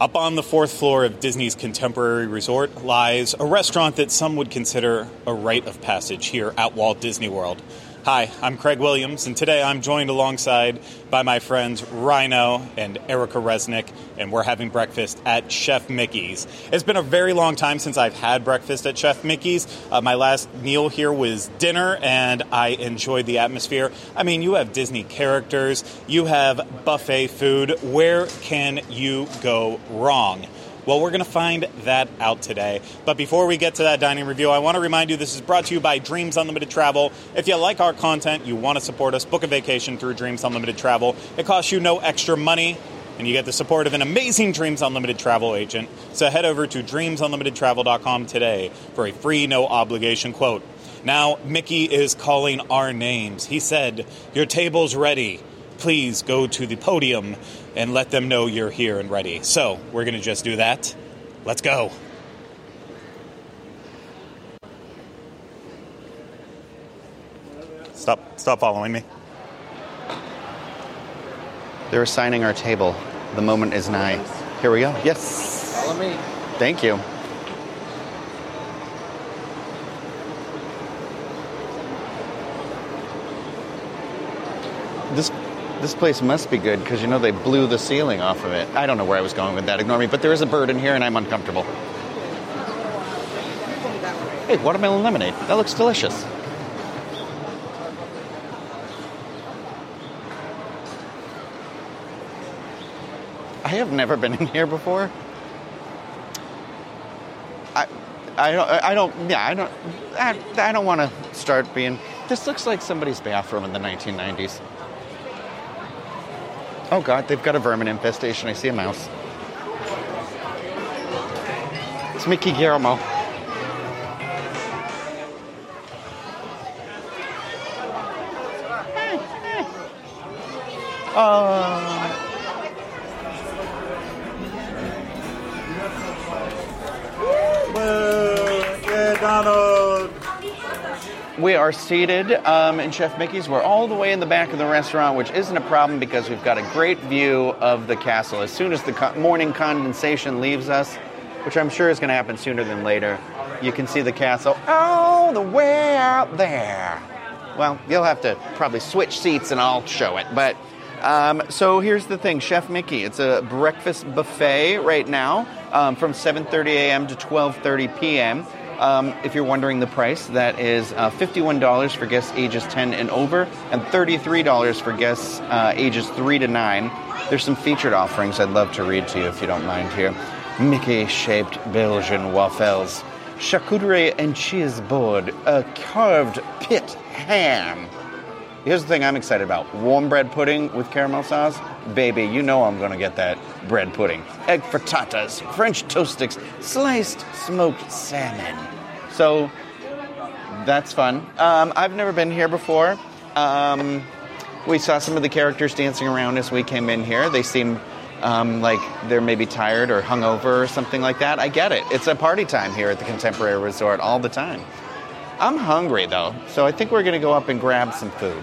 Up on the fourth floor of Disney's Contemporary Resort lies a restaurant that some would consider a rite of passage here at Walt Disney World. Hi, I'm Craig Williams, and today I'm joined alongside by my friends Rhino and Erica Resnick, and we're having breakfast at Chef Mickey's. It's been a very long time since I've had breakfast at Chef Mickey's. Uh, my last meal here was dinner, and I enjoyed the atmosphere. I mean, you have Disney characters, you have buffet food. Where can you go wrong? Well, we're going to find that out today. But before we get to that dining review, I want to remind you this is brought to you by Dreams Unlimited Travel. If you like our content, you want to support us, book a vacation through Dreams Unlimited Travel. It costs you no extra money and you get the support of an amazing Dreams Unlimited travel agent. So head over to dreamsunlimitedtravel.com today for a free, no obligation quote. Now, Mickey is calling our names. He said, Your table's ready. Please go to the podium and let them know you're here and ready. So, we're going to just do that. Let's go. Stop stop following me. They're assigning our table. The moment is nigh. Here we go. Yes. Follow me. Thank you. This place must be good because you know they blew the ceiling off of it. I don't know where I was going with that. Ignore me. But there is a bird in here, and I'm uncomfortable. Hey, watermelon lemonade. That looks delicious. I have never been in here before. I, I don't, I don't, yeah, I don't, I, I don't want to start being. This looks like somebody's bathroom in the 1990s. Oh God, they've got a vermin infestation. I see a mouse. It's Mickey Guillermo. Uh, We are seated um, in Chef Mickey's. We're all the way in the back of the restaurant, which isn't a problem because we've got a great view of the castle. As soon as the co- morning condensation leaves us, which I'm sure is going to happen sooner than later, you can see the castle all the way out there. Well, you'll have to probably switch seats and I'll show it. But um, so here's the thing, Chef Mickey. It's a breakfast buffet right now um, from 7:30 a.m. to 12:30 p.m. Um, if you're wondering the price, that is uh, $51 for guests ages 10 and over, and $33 for guests uh, ages 3 to 9. There's some featured offerings I'd love to read to you if you don't mind here. Mickey shaped Belgian waffles, charcuterie and cheese board, a carved pit ham. Here's the thing I'm excited about warm bread pudding with caramel sauce. Baby, you know I'm going to get that bread pudding. Egg frittatas, French toast sticks, sliced smoked salmon. So that's fun. Um, I've never been here before. Um, we saw some of the characters dancing around as we came in here. They seem um, like they're maybe tired or hungover or something like that. I get it. It's a party time here at the Contemporary Resort all the time. I'm hungry though, so I think we're going to go up and grab some food.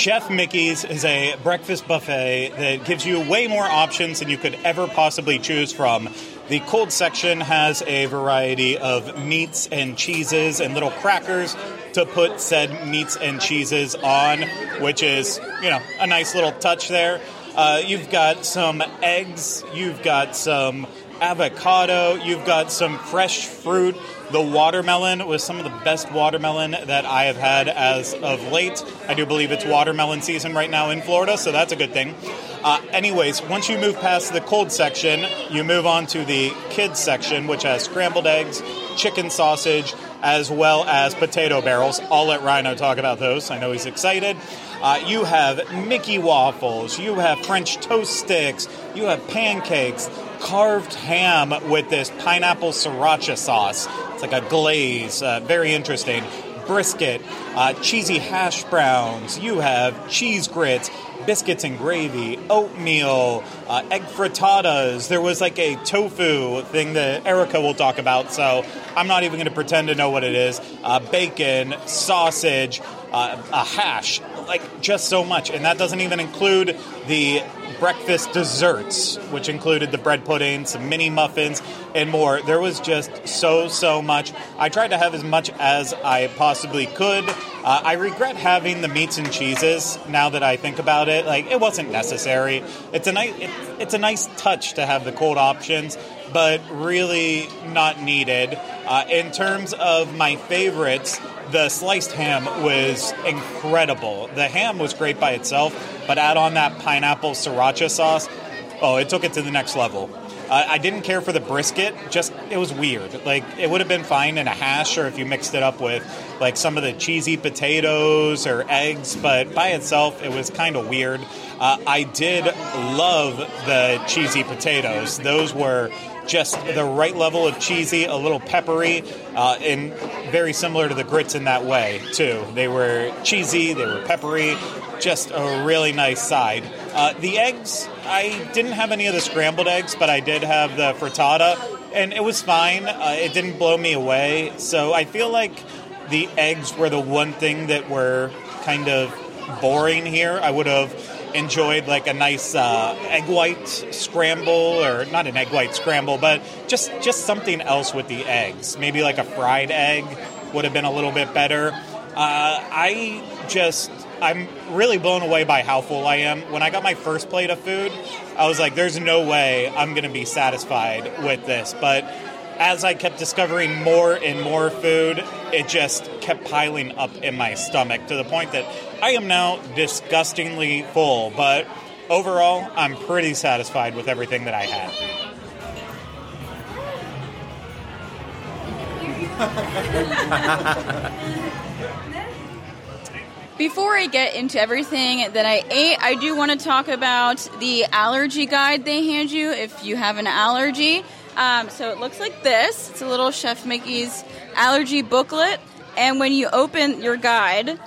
Chef Mickey's is a breakfast buffet that gives you way more options than you could ever possibly choose from. The cold section has a variety of meats and cheeses and little crackers to put said meats and cheeses on, which is, you know, a nice little touch there. Uh, you've got some eggs, you've got some avocado, you've got some fresh fruit. The watermelon was some of the best watermelon that I have had as of late. I do believe it's watermelon season right now in Florida, so that's a good thing. Uh, anyways, once you move past the cold section, you move on to the kids section, which has scrambled eggs, chicken sausage, as well as potato barrels. I'll let Rhino talk about those. I know he's excited. Uh, you have Mickey waffles, you have French toast sticks, you have pancakes, carved ham with this pineapple sriracha sauce. It's like a glaze, uh, very interesting. brisket, uh, cheesy hash browns, you have cheese grits, biscuits and gravy, oatmeal, uh, egg frittatas. There was like a tofu thing that Erica will talk about, so I'm not even going to pretend to know what it is. Uh, bacon, sausage, uh, a hash, like just so much. And that doesn't even include the breakfast desserts, which included the bread pudding, some mini muffins, and more. There was just so, so much. I tried to have as much as I possibly could. Uh, I regret having the meats and cheeses now that I think about it. Like, it wasn't necessary. It's a nice, it, it's a nice touch to have the cold options, but really not needed. Uh, in terms of my favorites, the sliced ham was incredible. The ham was great by itself, but add on that pineapple sriracha sauce, oh, it took it to the next level. Uh, I didn't care for the brisket, just it was weird. Like it would have been fine in a hash or if you mixed it up with like some of the cheesy potatoes or eggs, but by itself it was kind of weird. Uh, I did love the cheesy potatoes. Those were just the right level of cheesy, a little peppery, uh, and very similar to the grits in that way, too. They were cheesy, they were peppery, just a really nice side. Uh, the eggs, I didn't have any of the scrambled eggs, but I did have the frittata, and it was fine. Uh, it didn't blow me away. So I feel like the eggs were the one thing that were kind of boring here. I would have enjoyed like a nice uh, egg white scramble, or not an egg white scramble, but just just something else with the eggs. Maybe like a fried egg would have been a little bit better. Uh, I just I'm really blown away by how full I am. When I got my first plate of food, I was like, "There's no way I'm to be satisfied with this," but as I kept discovering more and more food, it just kept piling up in my stomach to the point that I am now disgustingly full. But overall, I'm pretty satisfied with everything that I had. Before I get into everything that I ate, I do want to talk about the allergy guide they hand you if you have an allergy. Um, so it looks like this. It's a little Chef Mickey's allergy booklet. And when you open your guide,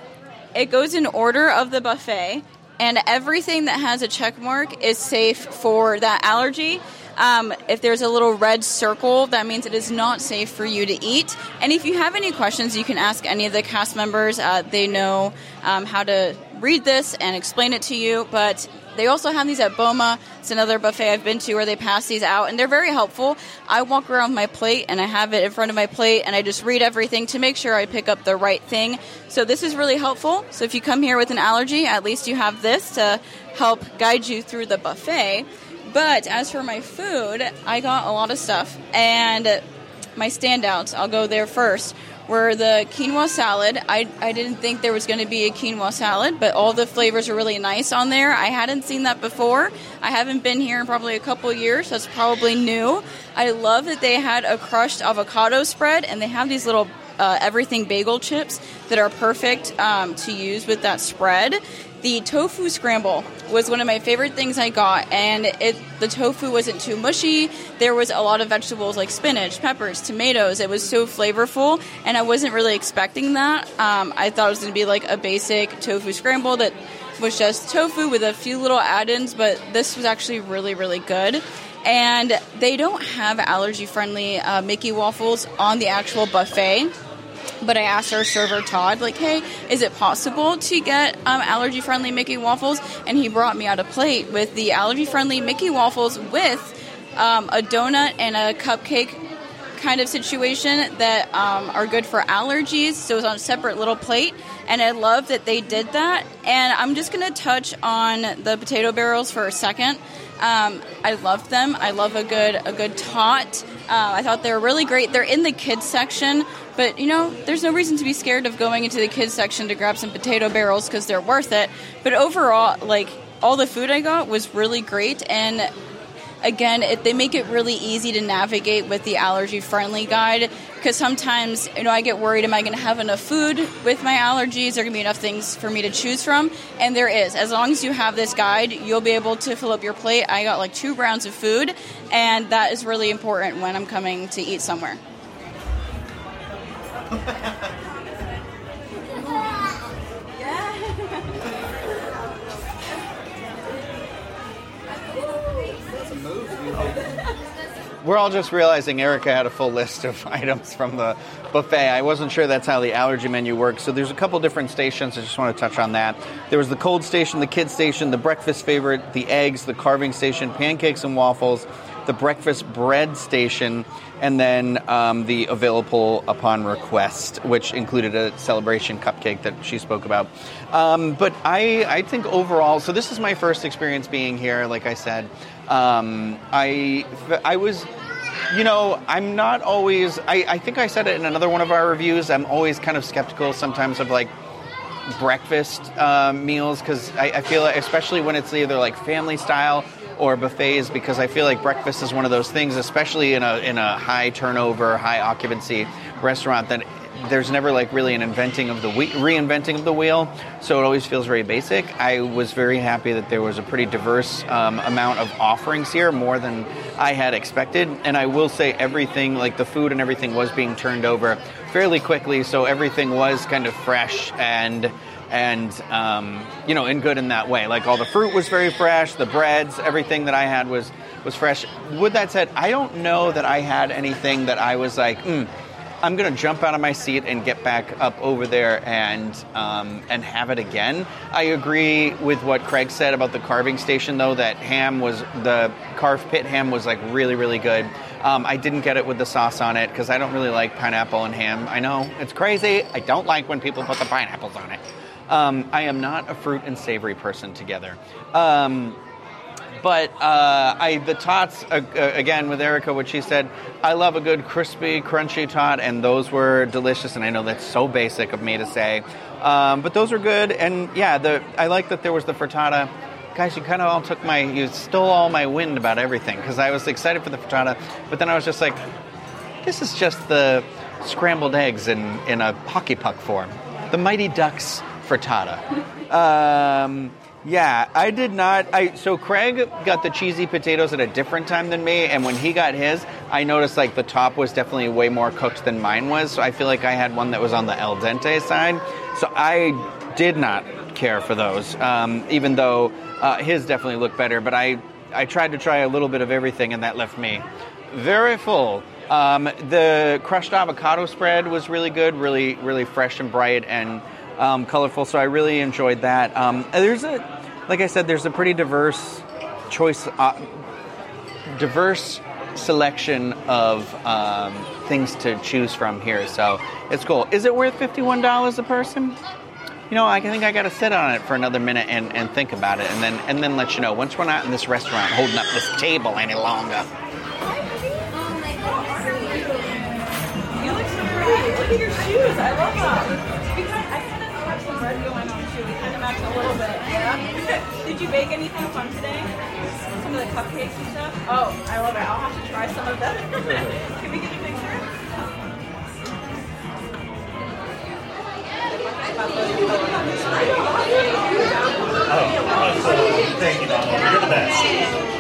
it goes in order of the buffet, and everything that has a check mark is safe for that allergy. Um, if there's a little red circle, that means it is not safe for you to eat. And if you have any questions, you can ask any of the cast members. Uh, they know um, how to read this and explain it to you. But they also have these at Boma. It's another buffet I've been to where they pass these out, and they're very helpful. I walk around with my plate and I have it in front of my plate, and I just read everything to make sure I pick up the right thing. So this is really helpful. So if you come here with an allergy, at least you have this to help guide you through the buffet. But as for my food, I got a lot of stuff, and my standouts, I'll go there first, were the quinoa salad. I, I didn't think there was going to be a quinoa salad, but all the flavors are really nice on there. I hadn't seen that before. I haven't been here in probably a couple years, so it's probably new. I love that they had a crushed avocado spread, and they have these little uh, everything bagel chips that are perfect um, to use with that spread. The tofu scramble was one of my favorite things I got, and it the tofu wasn't too mushy. There was a lot of vegetables like spinach, peppers, tomatoes. It was so flavorful, and I wasn't really expecting that. Um, I thought it was going to be like a basic tofu scramble that was just tofu with a few little add-ins, but this was actually really, really good. And they don't have allergy-friendly uh, Mickey waffles on the actual buffet but I asked our server Todd, like, "Hey, is it possible to get um, allergy-friendly Mickey waffles?" And he brought me out a plate with the allergy-friendly Mickey waffles with um, a donut and a cupcake kind of situation that um, are good for allergies. So it was on a separate little plate, and I love that they did that. And I'm just going to touch on the potato barrels for a second. Um, I love them. I love a good a good tot. Uh, I thought they were really great. They're in the kids section, but you know, there's no reason to be scared of going into the kids section to grab some potato barrels because they're worth it. But overall, like all the food I got was really great, and again, it, they make it really easy to navigate with the allergy friendly guide because sometimes you know I get worried am I going to have enough food with my allergies? Are there going to be enough things for me to choose from? And there is. As long as you have this guide you'll be able to fill up your plate. I got like two rounds of food and that is really important when I'm coming to eat somewhere we're all just realizing Erica had a full list of items from the buffet. I wasn't sure that's how the allergy menu works. So there's a couple different stations. I just want to touch on that. There was the cold station, the kids station, the breakfast favorite, the eggs, the carving station, pancakes and waffles, the breakfast bread station, and then um, the available upon request, which included a celebration cupcake that she spoke about. Um, but I, I think overall, so this is my first experience being here. Like I said, um, I, I was you know, I'm not always. I, I think I said it in another one of our reviews. I'm always kind of skeptical sometimes of like breakfast uh, meals because I, I, feel like, especially when it's either like family style or buffets, because I feel like breakfast is one of those things, especially in a in a high turnover, high occupancy restaurant that there's never like really an inventing of the we- reinventing of the wheel, so it always feels very basic. I was very happy that there was a pretty diverse um, amount of offerings here, more than I had expected. And I will say everything, like the food and everything, was being turned over fairly quickly, so everything was kind of fresh and and um, you know, in good in that way. Like all the fruit was very fresh, the breads, everything that I had was was fresh. With that said, I don't know that I had anything that I was like, mm, I'm going to jump out of my seat and get back up over there and um, and have it again. I agree with what Craig said about the carving station, though. That ham was the carved pit ham was like really really good. Um, I didn't get it with the sauce on it because I don't really like pineapple and ham. I know it's crazy. I don't like when people put the pineapples on it. Um, I am not a fruit and savory person together. Um, but uh, I the tots uh, uh, again with Erica, what she said. I love a good crispy, crunchy tot, and those were delicious. And I know that's so basic of me to say, um, but those were good. And yeah, the I like that there was the frittata. Guys, you kind of all took my, you stole all my wind about everything because I was excited for the frittata, but then I was just like, this is just the scrambled eggs in in a hockey puck form, the Mighty Ducks frittata. Um, yeah, I did not. I so Craig got the cheesy potatoes at a different time than me, and when he got his, I noticed like the top was definitely way more cooked than mine was. So I feel like I had one that was on the al dente side. So I did not care for those, um, even though uh, his definitely looked better. But I I tried to try a little bit of everything, and that left me very full. Um, the crushed avocado spread was really good, really really fresh and bright and um, colorful. So I really enjoyed that. Um, there's a, like I said, there's a pretty diverse choice, uh, diverse selection of um, things to choose from here. So it's cool. Is it worth fifty-one dollars a person? You know, I think I got to sit on it for another minute and, and think about it, and then and then let you know. Once we're not in this restaurant holding up this table any longer. You look so pretty. Look at your shoes. I love them Did you bake anything fun today? Some of the cupcakes and stuff? Oh, I love it. I'll have to try some of them. Can we get a picture? Oh, thank you, Donald. You're the best.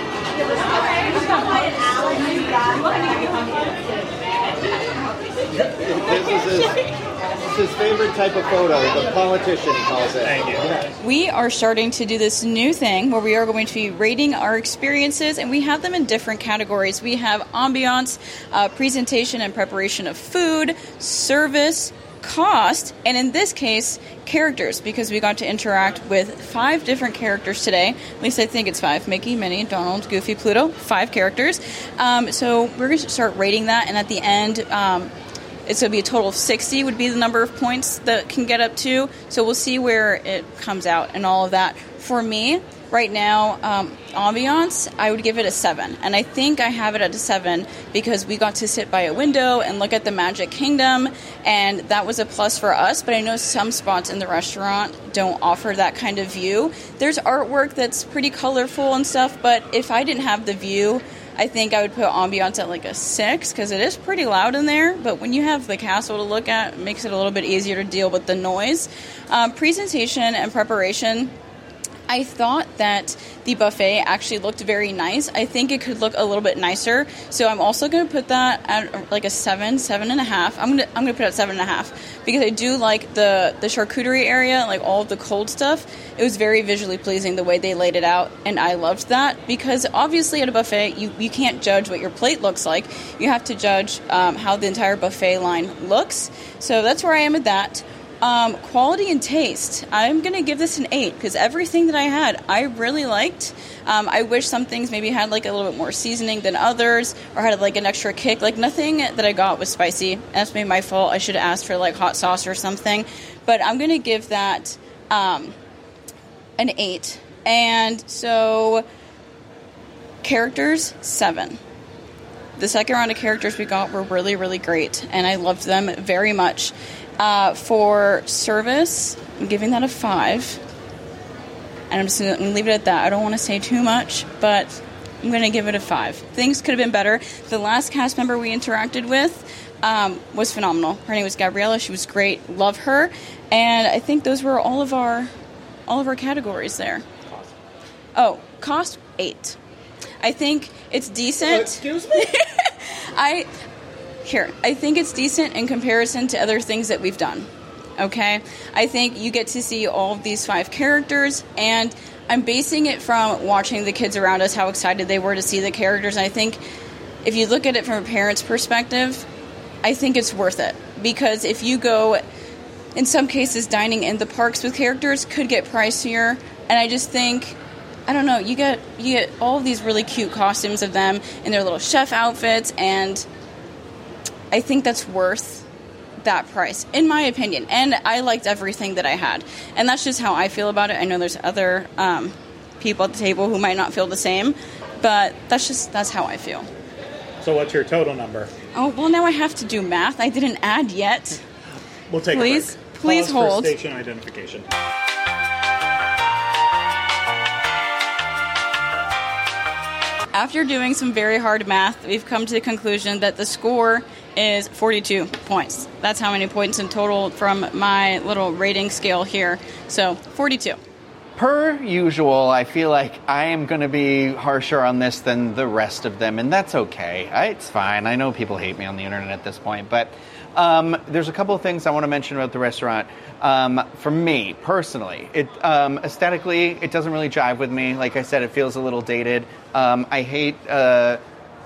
This is his his favorite type of photo, the politician, he calls it. Thank you. We are starting to do this new thing where we are going to be rating our experiences, and we have them in different categories. We have ambiance, uh, presentation and preparation of food, service, cost, and in this case, characters, because we got to interact with five different characters today. At least I think it's five Mickey, Minnie, Donald, Goofy, Pluto, five characters. Um, so we're going to start rating that, and at the end, um, it's going to be a total of 60 would be the number of points that can get up to. So we'll see where it comes out and all of that. For me right now um, ambiance i would give it a 7 and i think i have it at a 7 because we got to sit by a window and look at the magic kingdom and that was a plus for us. But i know some spots in the restaurant don't offer that kind of view. There's artwork that's pretty colorful and stuff but if i didn't have the view I think I would put ambiance at like a six because it is pretty loud in there. But when you have the castle to look at, it makes it a little bit easier to deal with the noise. Um, presentation and preparation. I thought that the buffet actually looked very nice. I think it could look a little bit nicer. So I'm also going to put that at like a seven, seven and a half. I'm gonna I'm gonna put it at seven and a half because I do like the the charcuterie area, like all of the cold stuff. It was very visually pleasing the way they laid it out, and I loved that because obviously at a buffet you you can't judge what your plate looks like. You have to judge um, how the entire buffet line looks. So that's where I am with that. Um, quality and taste. I'm going to give this an 8 because everything that I had, I really liked. Um, I wish some things maybe had like a little bit more seasoning than others or had like an extra kick. Like nothing that I got was spicy. That's maybe my fault. I should have asked for like hot sauce or something. But I'm going to give that um, an 8. And so, characters, 7 the second round of characters we got were really, really great, and I loved them very much. Uh, for service, I'm giving that a five. And I'm just going to leave it at that. I don't want to say too much, but I'm going to give it a five. Things could have been better. The last cast member we interacted with um, was phenomenal. Her name was Gabriella. She was great. Love her. And I think those were all of our all of our categories there. Oh, cost eight. I think it's decent. Excuse me? I here, I think it's decent in comparison to other things that we've done. Okay? I think you get to see all of these five characters and I'm basing it from watching the kids around us how excited they were to see the characters. And I think if you look at it from a parent's perspective, I think it's worth it because if you go in some cases dining in the parks with characters could get pricier and I just think I don't know, you get you get all of these really cute costumes of them in their little chef outfits and I think that's worth that price, in my opinion. And I liked everything that I had. And that's just how I feel about it. I know there's other um, people at the table who might not feel the same, but that's just that's how I feel. So what's your total number? Oh well, now I have to do math. I didn't add yet. We'll take Please- please Pause hold. Station identification. After doing some very hard math, we've come to the conclusion that the score is 42 points. That's how many points in total from my little rating scale here. So 42. Per usual, I feel like I am going to be harsher on this than the rest of them, and that's okay. I, it's fine. I know people hate me on the internet at this point, but um, there's a couple of things I want to mention about the restaurant. Um, for me personally, it um, aesthetically it doesn't really jive with me. Like I said, it feels a little dated. Um, I hate. Uh,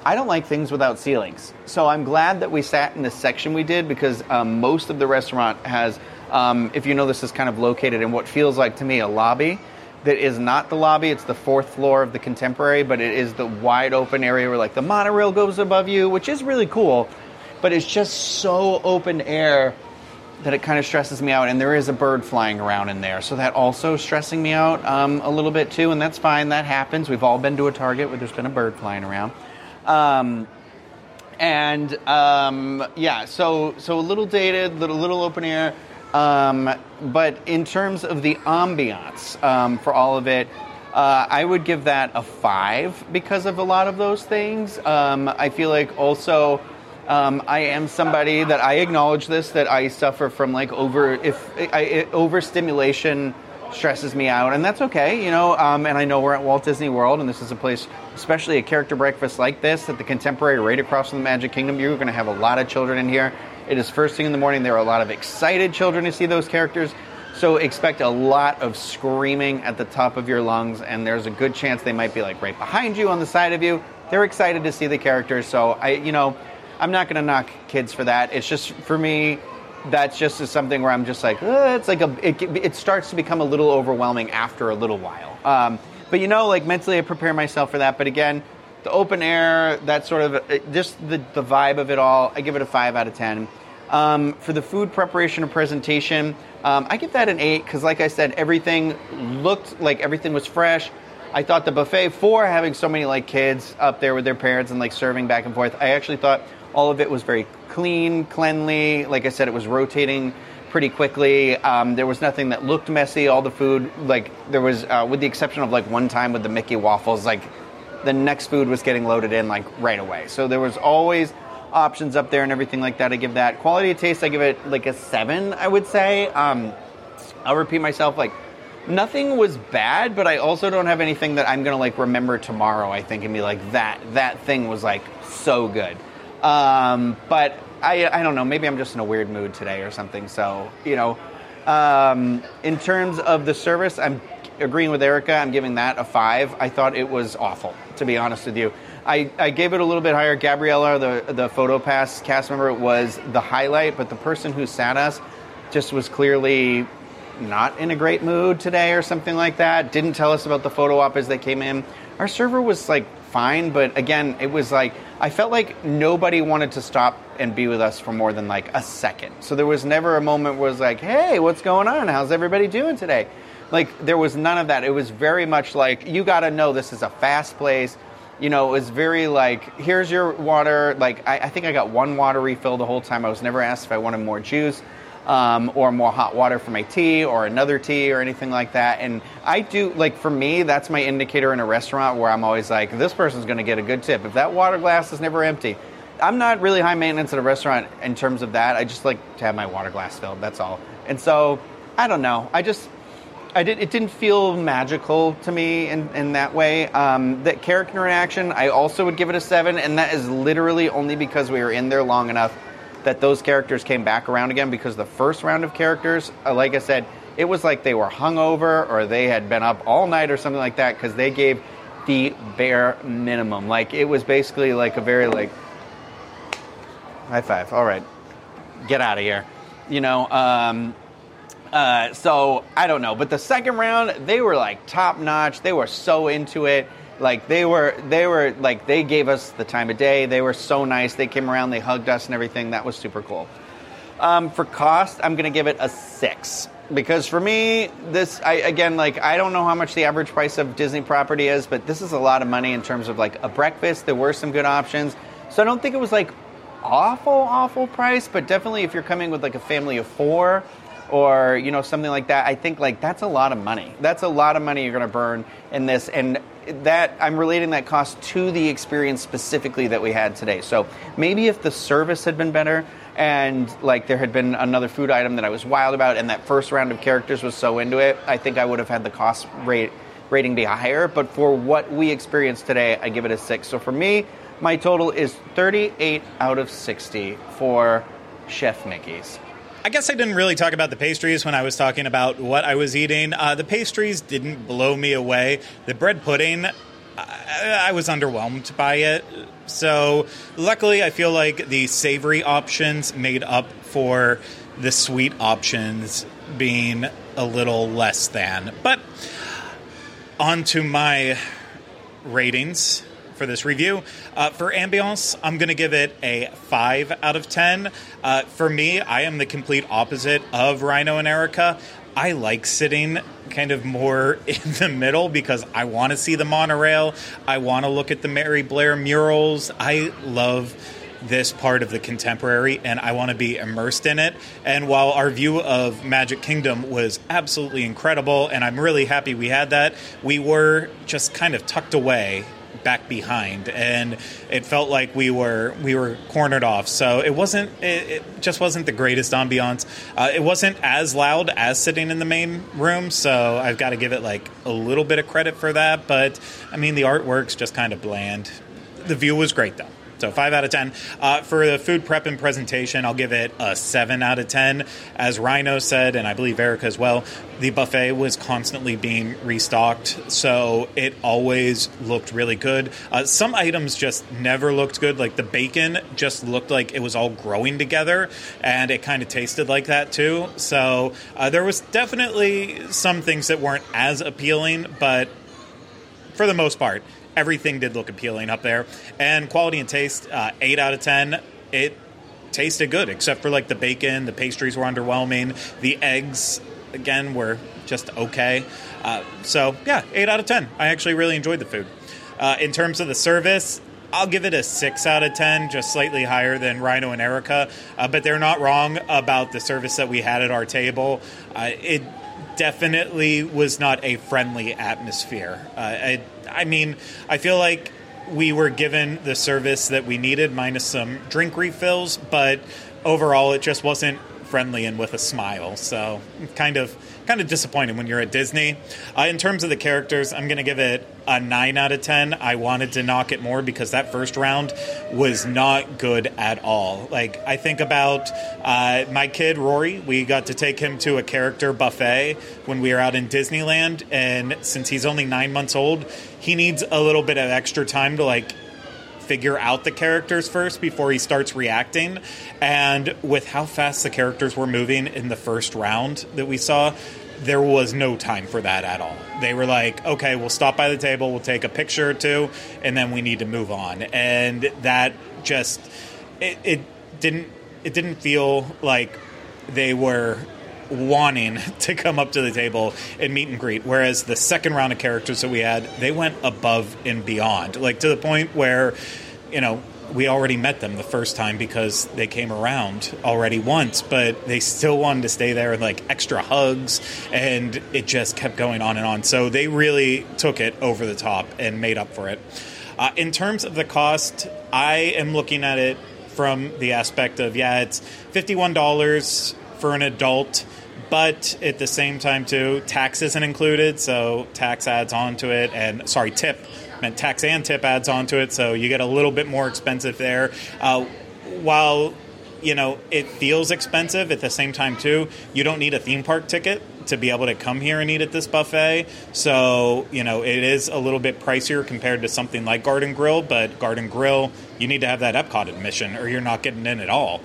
I don't like things without ceilings. So I'm glad that we sat in the section we did because um, most of the restaurant has, um, if you know, this is kind of located in what feels like to me a lobby that is not the lobby. It's the fourth floor of the Contemporary, but it is the wide open area where like the monorail goes above you, which is really cool. But it's just so open air that it kind of stresses me out. And there is a bird flying around in there, so that also stressing me out um, a little bit too. And that's fine. That happens. We've all been to a Target where there's been a bird flying around. Um, and um, yeah, so so a little dated, little little open air. Um, but in terms of the ambiance um, for all of it, uh, I would give that a five because of a lot of those things. Um, I feel like also. Um, I am somebody that I acknowledge this that I suffer from like over if I, overstimulation stresses me out, and that's okay, you know. Um, and I know we're at Walt Disney World, and this is a place, especially a character breakfast like this, at the Contemporary, right across from the Magic Kingdom. You're going to have a lot of children in here. It is first thing in the morning. There are a lot of excited children to see those characters. So expect a lot of screaming at the top of your lungs, and there's a good chance they might be like right behind you, on the side of you. They're excited to see the characters, so I, you know, I'm not going to knock kids for that. It's just for me, that's just something where I'm just like, uh, it's like a, it, it starts to become a little overwhelming after a little while. Um, but you know, like mentally, I prepare myself for that. But again, the open air, that sort of, it- just the the vibe of it all, I give it a five out of ten. Um, for the food preparation and presentation, um, I give that an eight because, like I said, everything looked like everything was fresh. I thought the buffet for having so many like kids up there with their parents and like serving back and forth. I actually thought all of it was very clean, cleanly. Like I said, it was rotating pretty quickly. Um, there was nothing that looked messy. All the food, like there was, uh, with the exception of like one time with the Mickey waffles, like the next food was getting loaded in like right away. So there was always options up there and everything like that. I give that quality of taste. I give it like a seven. I would say. Um, I'll repeat myself. Like nothing was bad, but I also don't have anything that I'm gonna like remember tomorrow. I think and be like that that thing was like so good. Um, but I I don't know. Maybe I'm just in a weird mood today or something. So you know, um, in terms of the service, I'm agreeing with Erica. I'm giving that a five. I thought it was awful, to be honest with you. I, I gave it a little bit higher. Gabriella, the the photo pass cast member, was the highlight, but the person who sat us just was clearly not in a great mood today or something like that. Didn't tell us about the photo op as they came in. Our server was like fine, but again, it was like I felt like nobody wanted to stop and be with us for more than like a second. So there was never a moment where it was like, "Hey, what's going on? How's everybody doing today?" Like there was none of that. It was very much like you got to know this is a fast place. You know, it was very like, here's your water. Like I, I think I got one water refill the whole time. I was never asked if I wanted more juice um, or more hot water for my tea or another tea or anything like that. And I do, like, for me, that's my indicator in a restaurant where I'm always like, this person's going to get a good tip. If that water glass is never empty, I'm not really high maintenance at a restaurant in terms of that. I just like to have my water glass filled, that's all. And so, I don't know. I just, I did, it didn't feel magical to me in, in that way. Um, that character interaction, I also would give it a seven, and that is literally only because we were in there long enough that those characters came back around again. Because the first round of characters, uh, like I said, it was like they were hungover or they had been up all night or something like that because they gave the bare minimum. Like it was basically like a very like high five. All right, get out of here. You know. Um, uh, so I don't know, but the second round they were like top notch. They were so into it. Like they were, they were like they gave us the time of day. They were so nice. They came around, they hugged us and everything. That was super cool. Um, for cost, I'm gonna give it a six because for me, this I again like I don't know how much the average price of Disney property is, but this is a lot of money in terms of like a breakfast. There were some good options, so I don't think it was like awful, awful price, but definitely if you're coming with like a family of four or you know something like that, I think like that's a lot of money. That's a lot of money you're going to burn in this, and that I'm relating that cost to the experience specifically that we had today. So maybe if the service had been better and like there had been another food item that I was wild about, and that first round of characters was so into it, I think I would have had the cost rate rating be higher. But for what we experienced today, I give it a six. So for me, my total is 38 out of 60 for Chef Mickey's. I guess I didn't really talk about the pastries when I was talking about what I was eating. Uh, the pastries didn't blow me away. The bread pudding, I, I was underwhelmed by it. So, luckily, I feel like the savory options made up for the sweet options being a little less than. But, on to my ratings for this review. Uh, for ambiance, I'm going to give it a 5 out of 10. Uh, for me, I am the complete opposite of Rhino and Erica. I like sitting kind of more in the middle because I want to see the monorail. I want to look at the Mary Blair murals. I love this part of the contemporary and I want to be immersed in it. And while our view of Magic Kingdom was absolutely incredible and I'm really happy we had that, we were just kind of tucked away back behind and it felt like we were we were cornered off. So it wasn't it, it just wasn't the greatest ambiance. Uh, it wasn't as loud as sitting in the main room so i've got to give it like a little bit of credit for that but i mean the artwork's just kind of bland. The view was great though so five out of ten. Uh, for the food prep and presentation, I'll give it a seven out of ten. As Rhino said, and I believe Erica as well, the buffet was constantly being restocked, so it always looked really good. Uh, some items just never looked good. Like the bacon just looked like it was all growing together, and it kind of tasted like that too. So uh, there was definitely some things that weren't as appealing, but for the most part, everything did look appealing up there. And quality and taste, uh, eight out of ten. It tasted good, except for like the bacon. The pastries were underwhelming. The eggs, again, were just okay. Uh, so yeah, eight out of ten. I actually really enjoyed the food. Uh, in terms of the service, I'll give it a six out of ten, just slightly higher than Rhino and Erica. Uh, but they're not wrong about the service that we had at our table. Uh, it definitely was not a friendly atmosphere. Uh, I, I mean, I feel like we were given the service that we needed, minus some drink refills, but overall, it just wasn't friendly and with a smile. So kind of kind of disappointed when you're at Disney. Uh, in terms of the characters, I'm going to give it a nine out of ten. I wanted to knock it more because that first round was not good at all. Like I think about uh, my kid Rory. We got to take him to a character buffet when we were out in Disneyland, and since he's only nine months old, he needs a little bit of extra time to like figure out the characters first before he starts reacting. And with how fast the characters were moving in the first round that we saw, there was no time for that at all. They were like, okay, we'll stop by the table, we'll take a picture or two, and then we need to move on. And that just it, it didn't it didn't feel like they were wanting to come up to the table and meet and greet. Whereas the second round of characters that we had, they went above and beyond, like to the point where, you know, we already met them the first time because they came around already once, but they still wanted to stay there and like extra hugs, and it just kept going on and on. So they really took it over the top and made up for it. Uh, in terms of the cost, I am looking at it from the aspect of yeah, it's $51 for an adult but at the same time too tax isn't included so tax adds onto it and sorry tip meant tax and tip adds onto it so you get a little bit more expensive there. Uh, while you know it feels expensive at the same time too you don't need a theme park ticket to be able to come here and eat at this buffet. So you know it is a little bit pricier compared to something like garden grill but garden grill you need to have that epcot admission or you're not getting in at all.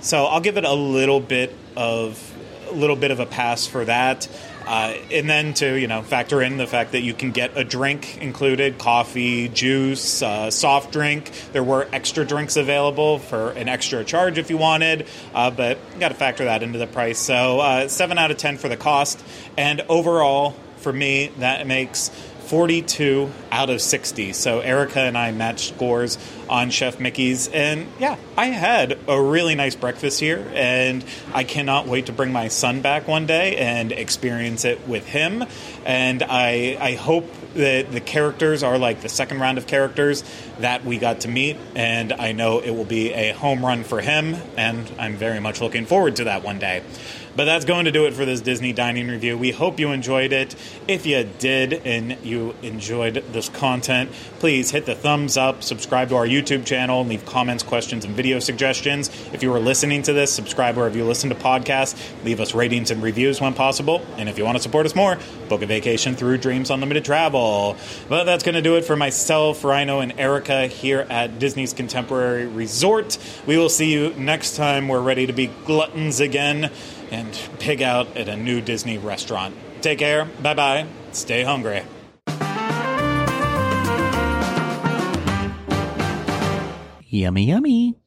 So i'll give it a little bit of little bit of a pass for that. Uh, and then to you know factor in the fact that you can get a drink included coffee juice uh, soft drink. There were extra drinks available for an extra charge if you wanted uh, but you got to factor that into the price. So uh, 7 out of 10 for the cost. And overall for me that makes 42 out of 60. So Erica and I matched scores on Chef Mickey's. And yeah, I had a really nice breakfast here. And I cannot wait to bring my son back one day and experience it with him. And I, I hope that the characters are like the second round of characters that we got to meet. And I know it will be a home run for him. And I'm very much looking forward to that one day. But that's going to do it for this Disney dining review. We hope you enjoyed it. If you did and you enjoyed this content, please hit the thumbs up, subscribe to our YouTube channel, leave comments, questions, and video suggestions. If you are listening to this, subscribe wherever you listen to podcasts, leave us ratings and reviews when possible. And if you want to support us more, book a vacation through Dreams Unlimited Travel. But that's going to do it for myself, Rhino, and Erica here at Disney's Contemporary Resort. We will see you next time. We're ready to be gluttons again and pig out at a new Disney restaurant. Take care. Bye bye. Stay hungry. Yummy, yummy.